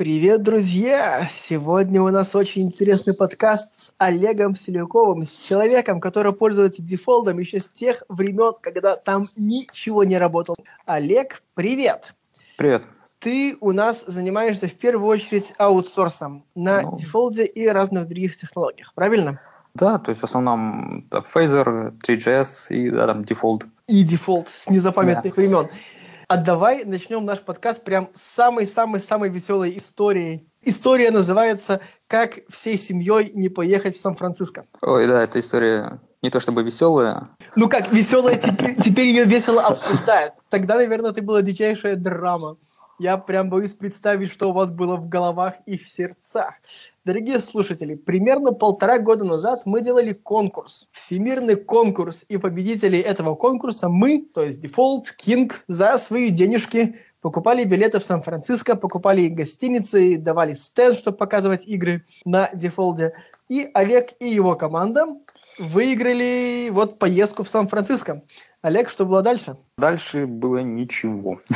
Привет, друзья! Сегодня у нас очень интересный подкаст с Олегом Селюковым, с человеком, который пользуется Defold ом еще с тех времен, когда там ничего не работало. Олег, привет! Привет. Ты у нас занимаешься в первую очередь аутсорсом на Ну. Defold е и разных других технологиях, правильно? Да, то есть в основном да, Phaser, 3GS и да, там Defold. И Defold с незапамятных времен. А давай начнем наш подкаст прям с самой-самой-самой веселой историей. История называется «Как всей семьей не поехать в Сан-Франциско». Ой, да, эта история не то чтобы веселая. Ну как, веселая, теперь, теперь ее весело обсуждают. Тогда, наверное, это была дичайшая драма. Я прям боюсь представить, что у вас было в головах и в сердцах. Дорогие слушатели, примерно полтора года назад мы делали конкурс, всемирный конкурс, и победителей этого конкурса мы, то есть Default, King, за свои денежки покупали билеты в Сан-Франциско, покупали гостиницы, давали стенд, чтобы показывать игры на дефолде. И Олег и его команда выиграли вот поездку в Сан-Франциско. Олег, что было дальше? Дальше было ничего.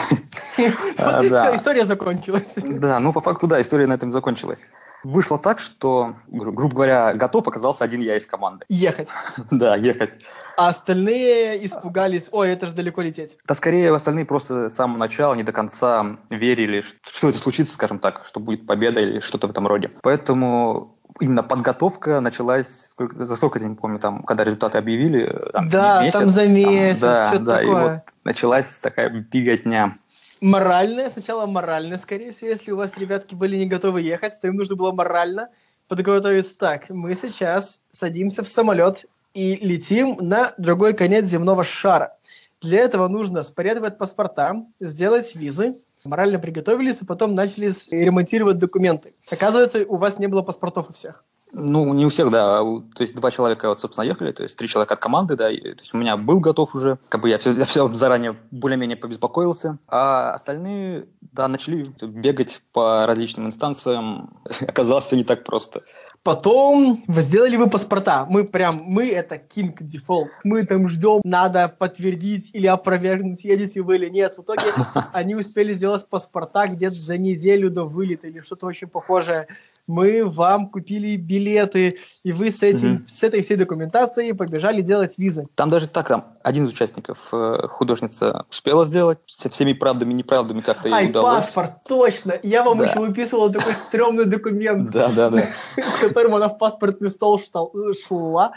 А, все, история закончилась. Да, ну по факту, да, история на этом закончилась. Вышло так, что, гру- грубо говоря, готов оказался один я из команды. Ехать. Да, ехать. А остальные испугались, ой, это же далеко лететь. Да скорее остальные просто с самого начала не до конца верили, что это случится, скажем так, что будет победа или что-то в этом роде. Поэтому именно подготовка началась, сколько, за сколько я не помню, там, когда результаты объявили. э, Там, Да, месяц, там за месяц, да, что-то да, и такое. вот началась такая беготня. Моральное, сначала моральное, скорее всего, если у вас ребятки были не готовы ехать, то им нужно было морально подготовиться так. Мы сейчас садимся в самолет и летим на другой конец земного шара. Для этого нужно спорядовать паспорта, сделать визы, морально приготовились, и потом начали ремонтировать документы. Оказывается, у вас не было паспортов у всех. Ну, не у всех, да. То есть два человека, вот, собственно, ехали, то есть три человека от команды, да. и, то есть у меня был готов уже, как бы я все, я всё заранее более-менее побеспокоился. А остальные, да, начали бегать по различным инстанциям. Оказалось, все не так просто. Потом вы сделали вы паспорта. Мы прям, мы это King Default. Мы там ждем, надо подтвердить или опровергнуть, едете вы или нет. В итоге они успели сделать паспорта где-то за неделю до вылета или что-то очень похожее. Мы вам купили билеты, и вы с, этим, Мгм. с этой всей документацией побежали делать визы. Там даже так, там один из участников, э, художница, успела сделать со всеми правдами и неправдами как-то ей Ай, удалось. паспорт, точно! Я вам Да. еще выписывал такой стрёмный документ. Да, да, да. с которым она в паспортный стол штал- шла,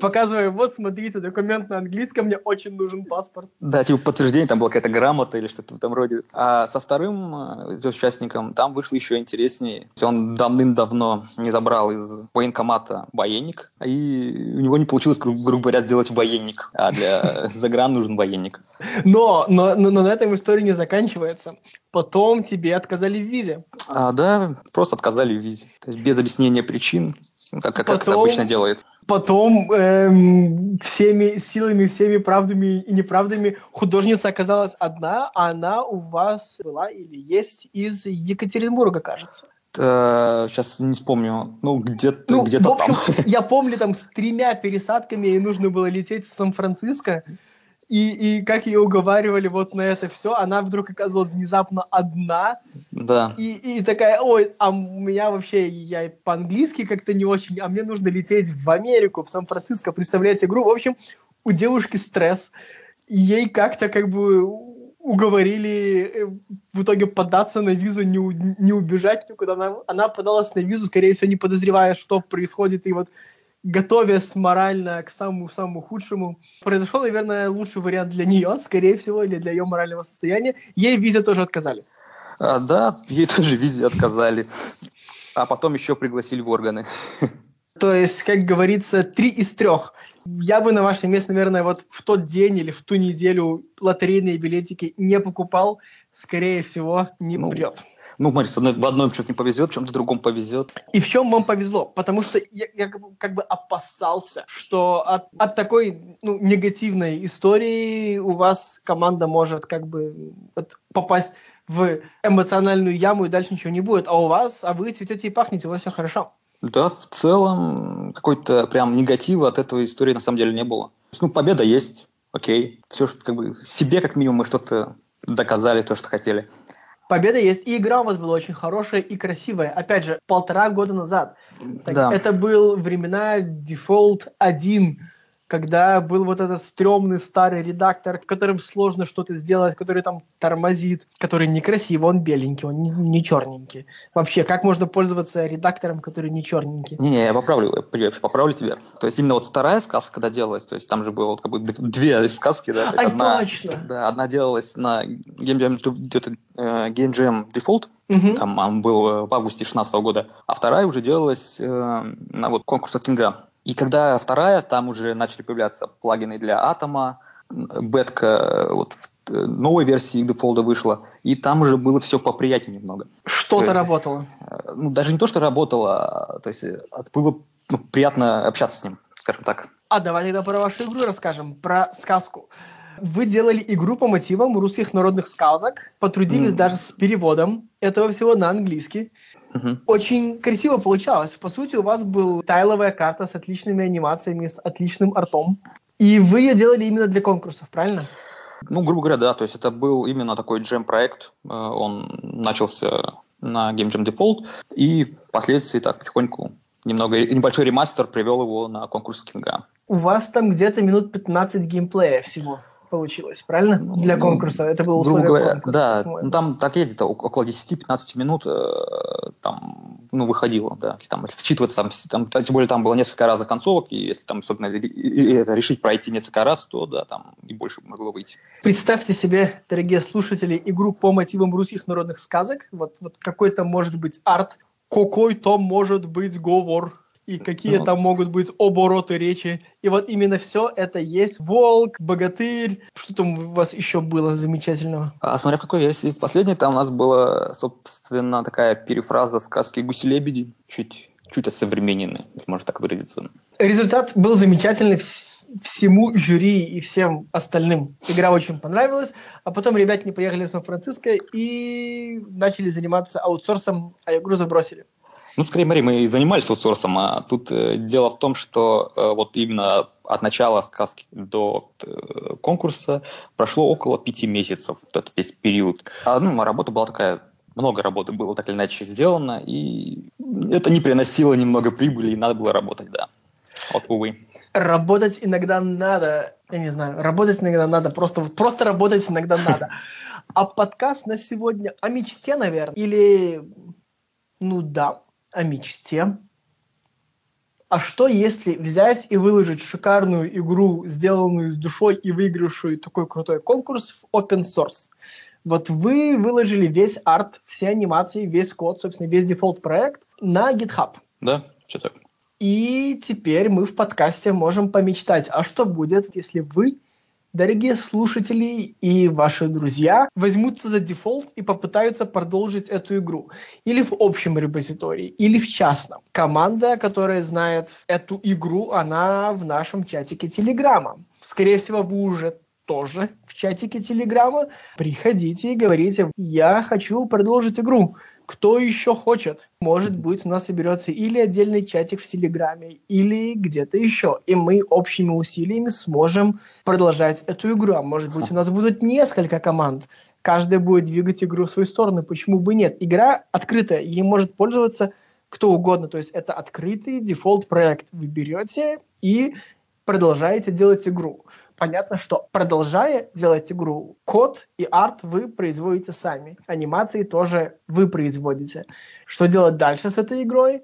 показывая, вот, смотрите, документ на английском, мне очень нужен паспорт. Да, типа подтверждение, там была какая-то грамота или что-то в этом роде. А со вторым э, участником там вышло еще интереснее. Он давным-давно не забрал из военкомата военник, и у него не получилось, гру- грубо говоря, сделать военник. А для загран нужен военник. Но, но, но, но на этом история не заканчивается. Потом тебе отказали в визе. А, да, просто отказали в визе. То есть без объяснения причин, ну, как, как, как это Потом- обычно делается. Потом эм, всеми силами, всеми правдами и неправдами художница оказалась одна, а она у вас была или есть из Екатеринбурга, кажется. Сейчас не вспомню, ну, где-то Ну, общем, там. я помню, там с тремя пересадками ей нужно было лететь в Сан-Франциско, и, и как ее уговаривали вот на это все, она вдруг оказывалась внезапно одна, Да. и, и такая, ой, а у меня вообще, я по-английски как-то не очень, а мне нужно лететь в Америку, в Сан-Франциско, представлять игру. В общем, у девушки стресс, ей как-то как бы уговорили э, в итоге податься на визу, не, не убежать никуда. Она, она подалась на визу, скорее всего, не подозревая, что происходит, и вот готовясь морально к самому-самому худшему. Произошел, наверное, лучший вариант для нее, скорее всего, или для ее морального состояния. Ей в визе тоже отказали. А, да, ей тоже визе отказали. А потом еще пригласили в органы. То есть, как говорится, три из трех. Я бы на вашем месте, наверное, вот в тот день или в ту неделю лотерейные билетики не покупал. Скорее всего, не Ну, прет. Ну, смотри, с одной- в одном что-то не повезет, в чем-то другом повезет. И в чем вам повезло? Потому что я, я как, бы, как бы опасался, что от, от такой ну, негативной истории у вас команда может как бы вот попасть в эмоциональную яму и дальше ничего не будет. А у вас, а вы цветете и пахнете, у вас все хорошо. Да, в целом, какой-то прям негатива от этого истории на самом деле не было. То есть, Ну, победа есть, окей. Все, как бы себе как минимум мы что-то доказали, то, что хотели. Победа есть. И игра у вас была очень хорошая и красивая. Опять же, полтора года назад. Так, Да. Это был времена Default 1, когда был вот этот стрёмный старый редактор, в котором сложно что-то сделать, который там тормозит, который некрасивый, он беленький, он не, не черненький. Вообще, как можно пользоваться редактором, который не черненький? Не-не, я поправлю, я поправлю тебя. То есть именно вот вторая сказка, когда делалась, то есть там же было вот как бы две сказки, да, Ай, одна, точно! да, одна делалась на Game Jam, где-то э, Game Jam Default, Мгм. там он был э, в августе 2016 года, а вторая уже делалась э, на вот конкурсах Кинга. И когда вторая, там уже начали появляться плагины для Атома, бетка э, вот в э, новой версии дефолда вышла, и там уже было все поприятнее немного. Что-то То есть- работало. Э, Ну, даже не то, что работало, а, то есть было ну, приятно общаться с ним, скажем так. А давай тогда про вашу игру расскажем, про сказку. Вы делали игру по мотивам русских народных сказок, потрудились Мгм. даже с переводом этого всего на английский. Мгм. Очень красиво получалось. По сути, у вас была тайловая карта с отличными анимациями, с отличным артом. И вы ее делали именно для конкурсов, правильно? Ну, грубо говоря, да, то есть это был именно такой джем-проект, э, он начался на Game Jam Default, и впоследствии так потихоньку немного, небольшой ремастер привел его на конкурс Кинга. У вас там где-то минут 15 геймплея всего получилось, правильно? Для Ну, конкурса. Это было Грубо условие говоря, конкурса, да, ну, там так где-то ок- около 10-15 минут э, там, ну, выходило, да, там вчитываться, там, там, тем более там было несколько разных концовок, и если там, особенно, и- и это решить пройти несколько раз, то, да, там и больше могло выйти. Представьте себе, дорогие слушатели, игру по мотивам русских народных сказок. Вот, вот какой там может быть арт, какой там может быть говор, и какие Ну. там могут быть обороты речи. И вот именно все это есть. Волк, богатырь. Что там у вас еще было замечательного? А смотря в какой версии. В последней там у нас была, собственно, такая перефраза сказки «Гуси-лебеди», чуть, чуть осовремененная, если можно так выразиться. Результат был замечательный вс- всему жюри и всем остальным. Игра очень понравилась, а потом ребята не поехали в Сан-Франциско и начали заниматься аутсорсом, а игру забросили. Ну, скорее, смотри, мы и занимались аутсорсом, а тут э, дело в том, что э, вот именно от начала сказки до э, конкурса прошло около пяти месяцев, вот этот весь период. А, ну, работа была такая, много работы было так или иначе сделано, и это не приносило немного прибыли, и надо было работать, да. Вот, увы. Работать иногда надо, я не знаю, работать иногда надо, просто, просто работать иногда надо. А подкаст на сегодня о мечте, наверное, или, ну да, о мечте. А что, если взять и выложить шикарную игру, сделанную с душой и выигравшую такой крутой конкурс в open source? Вот вы выложили весь арт, все анимации, весь код, собственно, весь дефолт проект на GitHub. Да, что так? И теперь мы в подкасте можем помечтать, а что будет, если вы, дорогие слушатели и ваши друзья, возьмутся за дефолт и попытаются продолжить эту игру. Или в общем репозитории, или в частном. Команда, которая знает эту игру, она в нашем чатике Телеграма. Скорее всего, вы уже тоже в чатике Телеграма. Приходите и говорите, я хочу продолжить игру. Кто еще хочет? Может быть, у нас соберется или отдельный чатик в Телеграме, или где-то еще. И мы общими усилиями сможем продолжать эту игру. А может быть, у нас будут несколько команд. Каждая будет двигать игру в свою сторону. Почему бы нет? Игра открытая, ей может пользоваться кто угодно. То есть это открытый дефолт проект. Вы берете и продолжаете делать игру. Понятно, что продолжая делать игру, код и арт вы производите сами. Анимации тоже вы производите. Что делать дальше с этой игрой?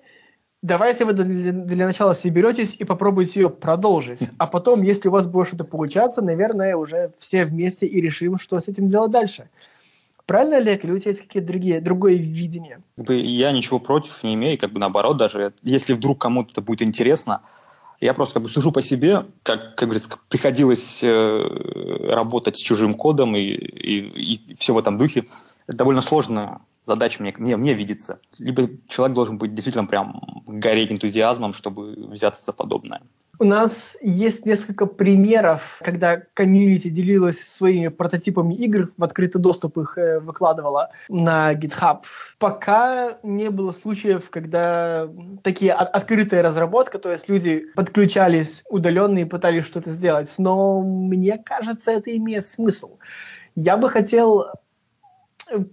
Давайте вы для, для начала соберетесь и попробуйте ее продолжить. А потом, если у вас будет что-то получаться, наверное, уже все вместе и решим, что с этим делать дальше. Правильно, Олег? Или у тебя есть какие-то другие, другое видение? Я ничего против не имею, как бы наоборот, даже если вдруг кому-то это будет интересно, я просто как бы сужу по себе, как, как говорится, приходилось э, работать с чужим кодом и, и, и все в этом духе. Это довольно сложная задача мне, мне, мне видится. Либо человек должен быть действительно прям гореть энтузиазмом, чтобы взяться за подобное. У нас есть несколько примеров, когда комьюнити делилась своими прототипами игр, в открытый доступ их э, выкладывала на GitHub. Пока не было случаев, когда такие от- открытая разработка, то есть люди подключались удаленно и пытались что-то сделать. Но мне кажется, это имеет смысл. Я бы хотел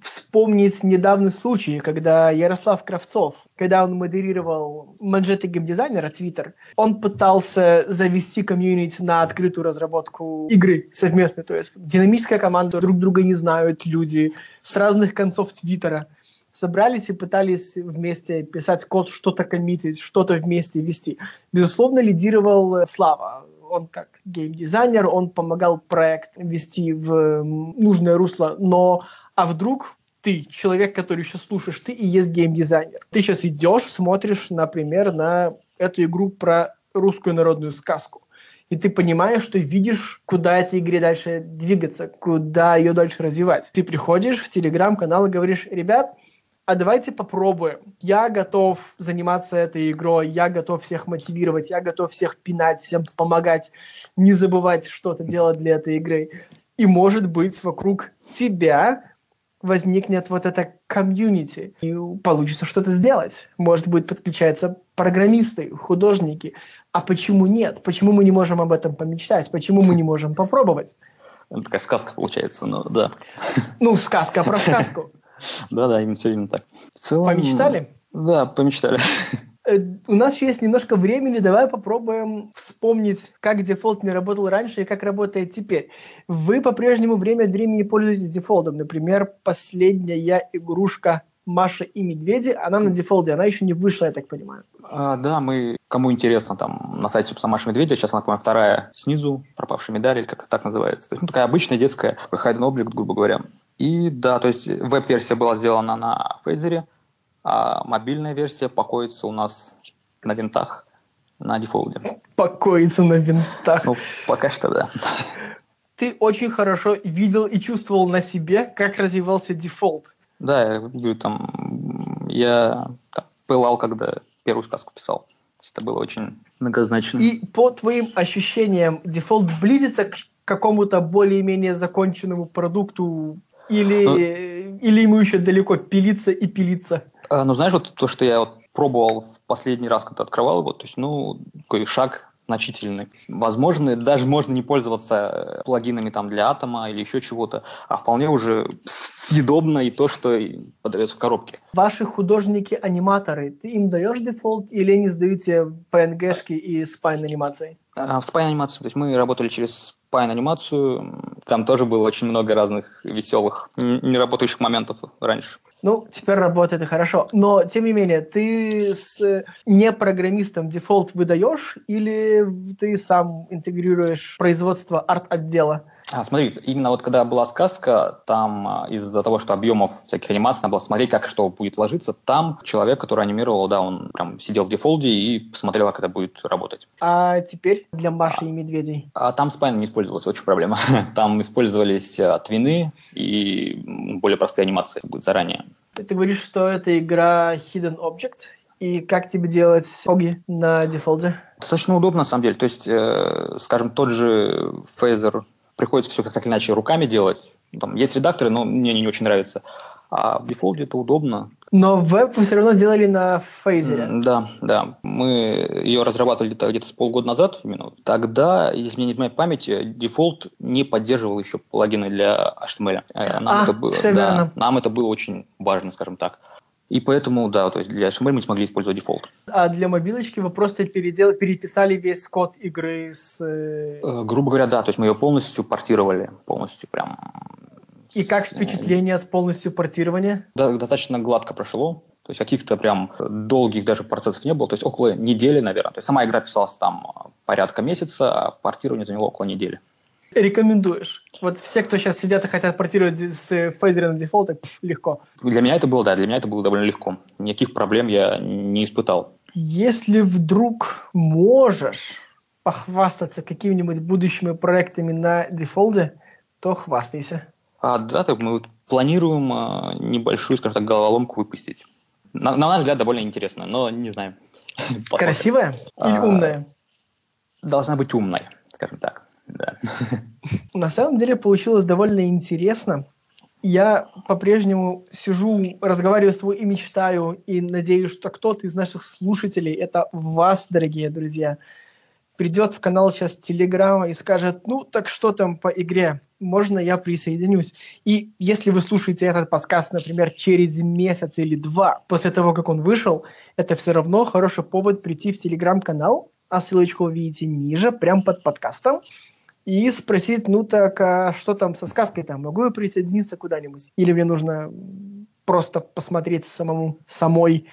вспомнить недавний случай, когда Ярослав Кравцов, когда он модерировал манжеты геймдизайнера Twitter, он пытался завести комьюнити на открытую разработку игры совместной. То есть динамическая команда, друг друга не знают люди с разных концов Твиттера собрались и пытались вместе писать код, что-то коммитить, что-то вместе вести. Безусловно, лидировал Слава. Он как геймдизайнер, он помогал проект вести в нужное русло, но а вдруг ты, человек, который сейчас слушаешь, ты и есть геймдизайнер. Ты сейчас идешь, смотришь, например, на эту игру про русскую народную сказку. И ты понимаешь, что видишь, куда этой игре дальше двигаться, куда ее дальше развивать. Ты приходишь в телеграм-канал и говоришь, ребят, а давайте попробуем. Я готов заниматься этой игрой, я готов всех мотивировать, я готов всех пинать, всем помогать, не забывать что-то делать для этой игры. И, может быть, вокруг тебя возникнет вот это комьюнити, и получится что-то сделать. Может быть, подключаются программисты, художники. А почему нет? Почему мы не можем об этом помечтать? Почему мы не можем попробовать? Это такая сказка получается, ну да. Ну, сказка про сказку. Да-да, именно все именно так. В целом, помечтали? Да, помечтали. Э, у нас еще есть немножко времени, давай попробуем вспомнить, как дефолт не работал раньше и как работает теперь. Вы по-прежнему время от времени пользуетесь дефолтом. Например, последняя игрушка Маша и Медведи, она на дефолте, она еще не вышла, я так понимаю. А, да, мы, кому интересно, там на сайте, собственно, Маша Медведя, сейчас она, по вторая снизу, пропавшая медаль, или как-то так называется. То есть, ну, такая обычная детская hidden object, грубо говоря. И да, то есть веб-версия была сделана на Фейзере, а мобильная версия покоится у нас на винтах на Defold е. Покоится на винтах. Ну, пока что да. Ты очень хорошо видел и чувствовал на себе, как развивался Defold. Да, я говорю, там, я там, пылал, когда первую сказку писал. Это было очень многозначно. И по твоим ощущениям, Defold близится к какому-то более-менее законченному продукту или, ну, или ему еще далеко пилиться и пилиться? А, ну, знаешь, вот то, что я вот пробовал в последний раз, когда открывал его, то есть, ну, такой шаг значительный. Возможно, даже можно не пользоваться плагинами там для атома или еще чего-то, а вполне уже съедобно и то, что подается в коробке. Ваши художники-аниматоры, ты им даешь дефолт или они сдаете PNG-шки и спайн-анимации? А, в спайн-анимацию. То есть мы работали через спайн-анимацию. Там тоже было очень много разных веселых, неработающих моментов раньше. Ну, теперь работает и хорошо. Но, тем не менее, ты с непрограммистам Defold выдаешь или ты сам интегрируешь производство арт-отдела? А, смотри, именно вот когда была сказка, там а, из-за того, что объемов всяких анимаций надо было смотреть, как что будет ложиться, там человек, который анимировал, да, он прям сидел в Defold е и посмотрел, как это будет работать. А теперь для Маши а, и Медведей? А там Spine не использовалась, очень проблема. Там использовались а, tween ы и более простые анимации будет заранее. Ты говоришь, что это игра Hidden Object, и как тебе делать хоги на дефолде? Достаточно удобно, на самом деле. То есть, э, скажем, тот же фейзер приходится все как иначе руками делать. Там есть редакторы, но мне они не очень нравятся. А в дефолте это удобно. Но веб вы все равно делали на фейзере. Да, да. Мы ее разрабатывали где-то, с полгода назад именно. Тогда, если мне не изменяет память, Defold не поддерживал еще плагины для HTML. Э, нам, а, это было, да, нам это было очень важно, скажем так. И поэтому, да, то есть для HTML мы смогли использовать Defold. А для мобилочки вы просто передел... переписали весь код игры с... Э, э, грубо говоря, да, то есть мы ее полностью портировали, полностью прям... И как впечатление от полностью портирования? Да, достаточно гладко прошло. То есть каких-то прям долгих даже процессов не было. То есть около недели, наверное. То есть сама игра писалась там порядка месяца, а портирование заняло около недели рекомендуешь? Вот все, кто сейчас сидят и хотят портировать с Phaser на дефолт, легко. Для меня это было, да, для меня это было довольно легко. Никаких проблем я не испытал. Если вдруг можешь похвастаться какими-нибудь будущими проектами на дефолте, то хвастайся. А, да, так мы планируем а, небольшую, скажем так, головоломку выпустить. На, на наш взгляд, довольно интересно, но не знаю. Красивая или а, умная? Должна быть умной, скажем так. Да. На самом деле получилось довольно интересно. Я по-прежнему сижу, разговариваю с тобой и мечтаю, и надеюсь, что кто-то из наших слушателей, это вас, дорогие друзья, придет в канал сейчас Телеграма и скажет, ну так что там по игре? можно я присоединюсь. И если вы слушаете этот подкаст, например, через месяц или два после того, как он вышел, это все равно хороший повод прийти в телеграм-канал, а ссылочку вы видите ниже, прямо под подкастом, и спросить, ну так, а что там со сказкой там? Могу я присоединиться куда-нибудь? Или мне нужно просто посмотреть самому, самой?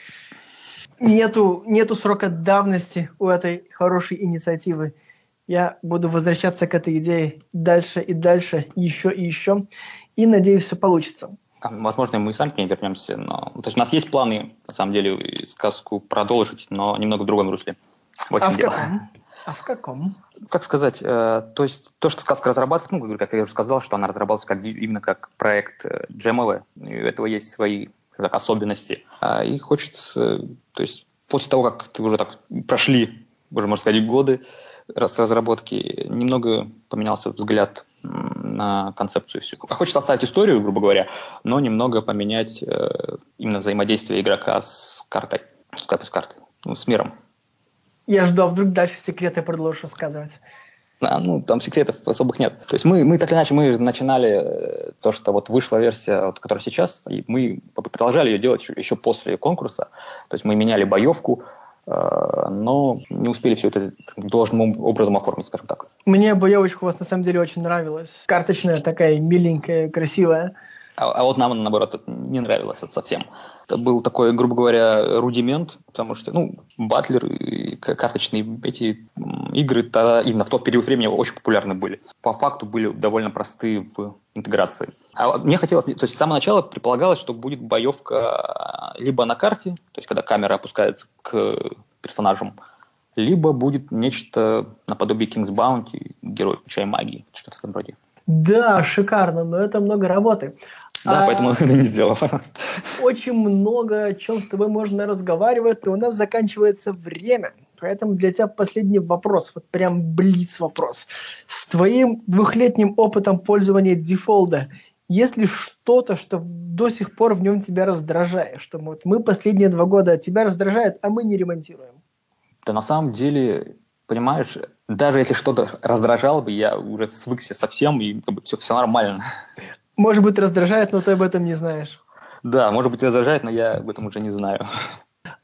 Нету, нету срока давности у этой хорошей инициативы. Я буду возвращаться к этой идее дальше и дальше, еще и еще, и надеюсь, все получится. А, возможно, мы сами к ней вернемся, но то есть у нас есть планы, на самом деле, сказку продолжить, но немного в другом русле. Вот а в дело. каком? А в каком? Как сказать, э, то есть то, что сказка разрабатывается, ну, как я уже сказал, что она разрабатывается как, именно как проект э, джемовый, у этого есть свои так, особенности. А, и хочется, то есть после того, как ты уже так прошли, уже можно сказать, годы, с разработки немного поменялся взгляд на концепцию всю. Хочется оставить историю, грубо говоря, но немного поменять э, именно взаимодействие игрока с картой, с картой, ну, с миром. Я жду, а вдруг дальше секреты продолжишь рассказывать. А, ну, там секретов особых нет. То есть мы, мы так или иначе, мы начинали э, то, что вот вышла версия, вот, которая сейчас, и мы продолжали ее делать еще, после конкурса. То есть мы меняли боевку, Э, но не успели все это должным образом оформить, скажем так. Мне боевочка у вас на самом деле очень нравилась. Карточная такая миленькая, красивая. А, а вот нам, наоборот, не нравилось это совсем. Это был такой, грубо говоря, рудимент, потому что, ну, батлер и карточные эти игры то именно в тот период времени очень популярны были. По факту были довольно простые в интеграции. А мне хотелось, то есть с самого начала предполагалось, что будет боевка либо на карте, то есть когда камера опускается к персонажам, либо будет нечто наподобие King's Bounty, герой, включая магии, что-то в этом роде. Да, шикарно, но это много работы. Да, а, поэтому это не сделал. Очень много о чем с тобой можно разговаривать, но у нас заканчивается время. Поэтому для тебя последний вопрос, вот прям блиц вопрос. С твоим двухлетним опытом пользования дефолда, есть ли что-то, что до сих пор в нем тебя раздражает? Что вот мы последние два года тебя раздражает, а мы не ремонтируем? Да на самом деле, понимаешь, даже если что-то раздражало бы, я уже свыкся совсем, и как бы все, все нормально. Может быть, раздражает, но ты об этом не знаешь. Да, может быть, раздражает, но я об этом уже не знаю.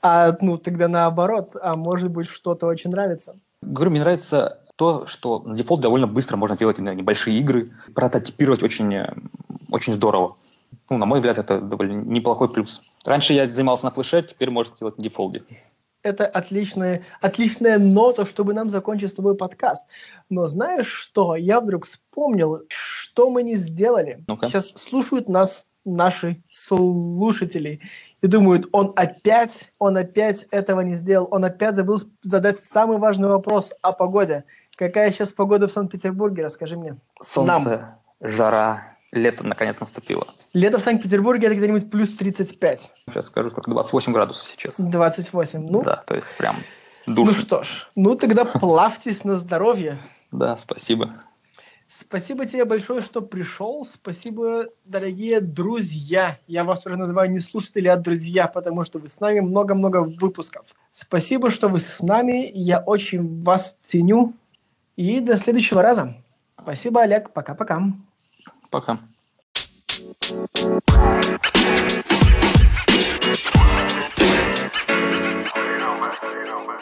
А, ну, тогда наоборот, а может быть, что-то очень нравится? Говорю, мне нравится то, что на дефолт довольно быстро можно делать именно небольшие игры, прототипировать очень, очень здорово. Ну, на мой взгляд, это довольно неплохой плюс. Раньше я занимался на флеше, теперь можно делать на дефолде это отличная, отличная нота, чтобы нам закончить с тобой подкаст. Но знаешь что? Я вдруг вспомнил, что мы не сделали. ну Сейчас слушают нас наши слушатели и думают, он опять, он опять этого не сделал, он опять забыл задать самый важный вопрос о погоде. Какая сейчас погода в Санкт-Петербурге? Расскажи мне. Солнце, Нам. жара, лето наконец наступило. Лето в Санкт-Петербурге это где-нибудь плюс 35. Сейчас скажу, сколько 28 градусов сейчас. 28, ну. Да, то есть прям душно. Ну что ж, ну тогда плавьтесь на здоровье. Да, спасибо. Спасибо тебе большое, что пришел. Спасибо, дорогие друзья. Я вас уже называю не слушатели, а друзья, потому что вы с нами много-много выпусков. Спасибо, что вы с нами. Я очень вас ценю. И до следующего раза. Спасибо, Олег. Пока-пока. Пока. You know, man. You know, man.